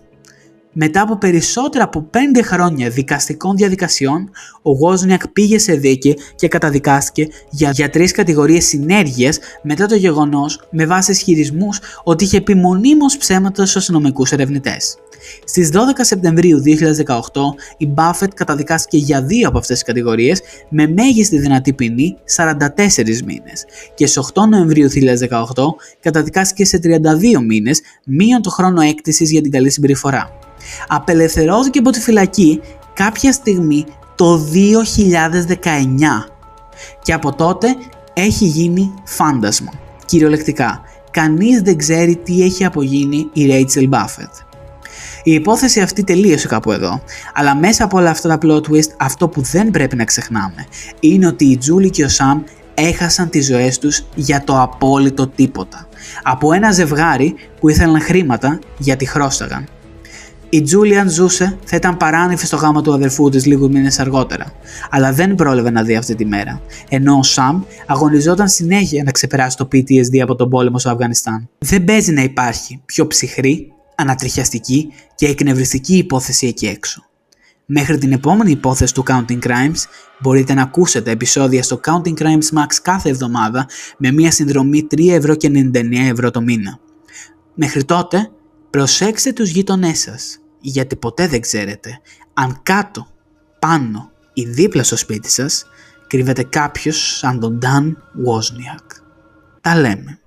Μετά από περισσότερα από 5 χρόνια δικαστικών διαδικασιών, ο Γόσνιακ πήγε σε δίκη και καταδικάστηκε για, για τρεις κατηγορίες συνέργεια μετά το γεγονός με βάση ισχυρισμούς ότι είχε πει μονίμως ψέματα στους αστυνομικούς ερευνητές. Στις 12 Σεπτεμβρίου 2018 η Buffett καταδικάστηκε για δύο από αυτές τις κατηγορίες με μέγιστη δυνατή ποινή 44 μήνες και στις 8 Νοεμβρίου 2018 καταδικάστηκε σε 32 μήνες μείον το χρόνο έκτησης για την καλή συμπεριφορά. Απελευθερώθηκε από τη φυλακή κάποια στιγμή το 2019 και από τότε έχει γίνει φάντασμα. Κυριολεκτικά, κανείς δεν ξέρει τι έχει απογίνει η Rachel Buffett. Η υπόθεση αυτή τελείωσε κάπου εδώ, αλλά μέσα από όλα αυτά τα plot twist αυτό που δεν πρέπει να ξεχνάμε είναι ότι η Τζούλη και ο Σαμ έχασαν τις ζωές τους για το απόλυτο τίποτα. Από ένα ζευγάρι που ήθελαν χρήματα γιατί χρώσταγαν. Η Τζούλιαν ζούσε, θα ήταν παράνυφη στο γάμο του αδερφού της λίγους μήνες αργότερα, αλλά δεν πρόλαβε να δει αυτή τη μέρα, ενώ ο Σαμ αγωνιζόταν συνέχεια να ξεπεράσει το PTSD από τον πόλεμο στο Αφγανιστάν. Δεν παίζει να υπάρχει πιο ψυχρή, ανατριχιαστική και εκνευριστική υπόθεση εκεί έξω. Μέχρι την επόμενη υπόθεση του Counting Crimes μπορείτε να ακούσετε επεισόδια στο Counting Crimes Max κάθε εβδομάδα με μια συνδρομή 3,99 ευρώ το μήνα. Μέχρι τότε προσέξτε τους γείτονές σας γιατί ποτέ δεν ξέρετε αν κάτω, πάνω ή δίπλα στο σπίτι σας κρύβεται κάποιος σαν τον Dan Wozniak. Τα λέμε.